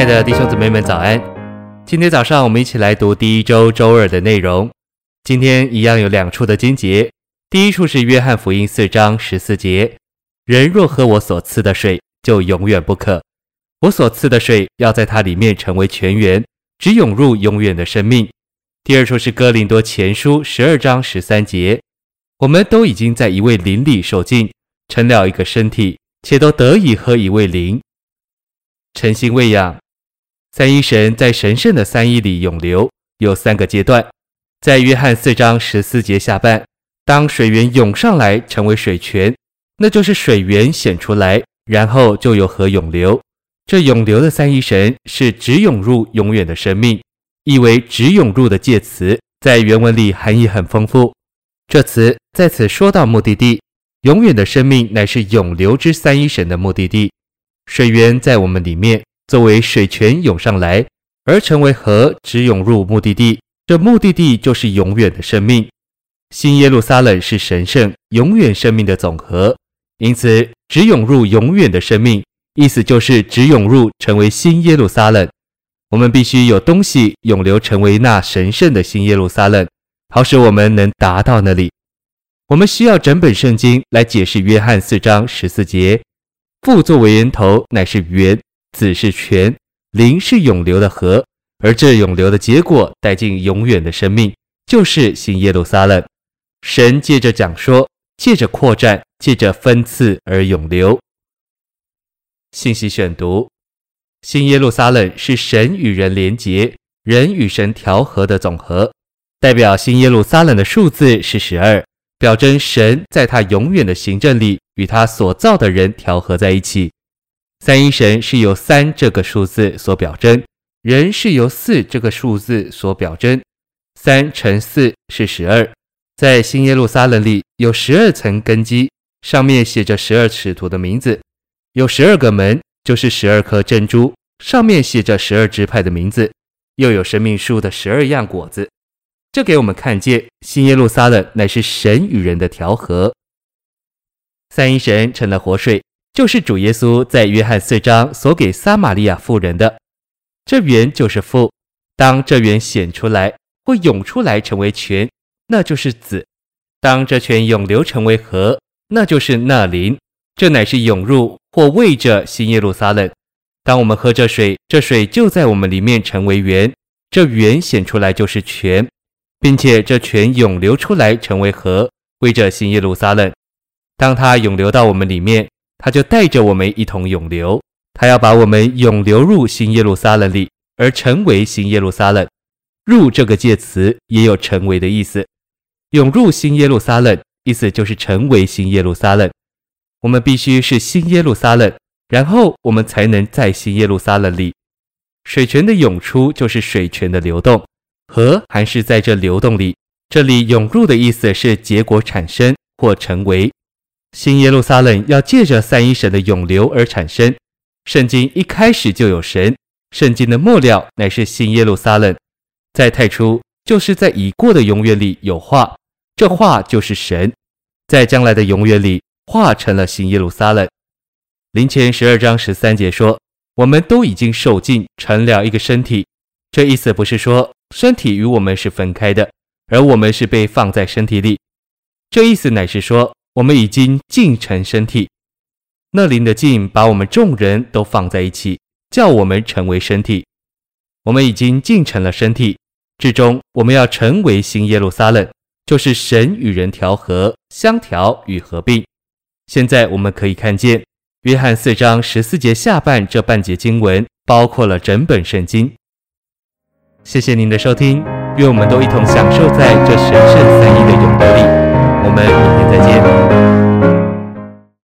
亲爱的弟兄姊妹们，早安！今天早上我们一起来读第一周周二的内容。今天一样有两处的经节，第一处是约翰福音四章十四节：“人若喝我所赐的水，就永远不渴。我所赐的水要在它里面成为泉源，只涌入永远的生命。”第二处是哥林多前书十二章十三节：“我们都已经在一位灵里受尽，成了一个身体，且都得以喝一位灵。”诚心喂养，三一神在神圣的三一里涌流，有三个阶段。在约翰四章十四节下半，当水源涌上来成为水泉，那就是水源显出来，然后就有河涌流。这涌流的三一神是直涌入永远的生命，意为直涌入的介词，在原文里含义很丰富。这词在此说到目的地，永远的生命乃是涌流之三一神的目的地。水源在我们里面，作为水泉涌上来，而成为河，直涌入目的地。这目的地就是永远的生命。新耶路撒冷是神圣永远生命的总和，因此直涌入永远的生命，意思就是直涌入成为新耶路撒冷。我们必须有东西涌流成为那神圣的新耶路撒冷，好使我们能达到那里。我们需要整本圣经来解释约翰四章十四节。父作为源头，乃是源；子是泉，灵是永流的河。而这永流的结果，带进永远的生命，就是新耶路撒冷。神借着讲说，借着扩展，借着分赐而永流。信息选读：新耶路撒冷是神与人连结、人与神调和的总和。代表新耶路撒冷的数字是十二。表征神在他永远的行政里与他所造的人调和在一起。三一神是由三这个数字所表征，人是由四这个数字所表征。三乘四是十二。在新耶路撒冷里有十二层根基，上面写着十二使徒的名字；有十二个门，就是十二颗珍珠，上面写着十二支派的名字；又有生命树的十二样果子。这给我们看见，新耶路撒冷乃是神与人的调和。三一神成了活水，就是主耶稣在约翰四章所给撒玛利亚妇人的。这源就是父，当这源显出来或涌出来成为泉，那就是子；当这泉涌流成为河，那就是那灵。这乃是涌入或为着新耶路撒冷。当我们喝这水，这水就在我们里面成为源，这源显出来就是泉。并且这泉涌流出来成为河，为着新耶路撒冷。当它涌流到我们里面，他就带着我们一同涌流。他要把我们涌流入新耶路撒冷里，而成为新耶路撒冷。入这个介词也有成为的意思。涌入新耶路撒冷，意思就是成为新耶路撒冷。我们必须是新耶路撒冷，然后我们才能在新耶路撒冷里。水泉的涌出就是水泉的流动。河还是在这流动里，这里涌入的意思是结果产生或成为。新耶路撒冷要借着三一神的涌流而产生。圣经一开始就有神，圣经的末了乃是新耶路撒冷。在太初，就是在已过的永远里有话，这话就是神。在将来的永远里，化成了新耶路撒冷。林前十二章十三节说：“我们都已经受尽，成了一个身体。”这意思不是说。身体与我们是分开的，而我们是被放在身体里。这意思乃是说，我们已经尽成身体。那灵的尽把我们众人都放在一起，叫我们成为身体。我们已经尽成了身体，至终我们要成为新耶路撒冷，就是神与人调和、相调与合并。现在我们可以看见，约翰四章十四节下半这半节经文，包括了整本圣经。谢谢您的收听，愿我们都一同享受在这神圣三一的涌流里。我们明天再见。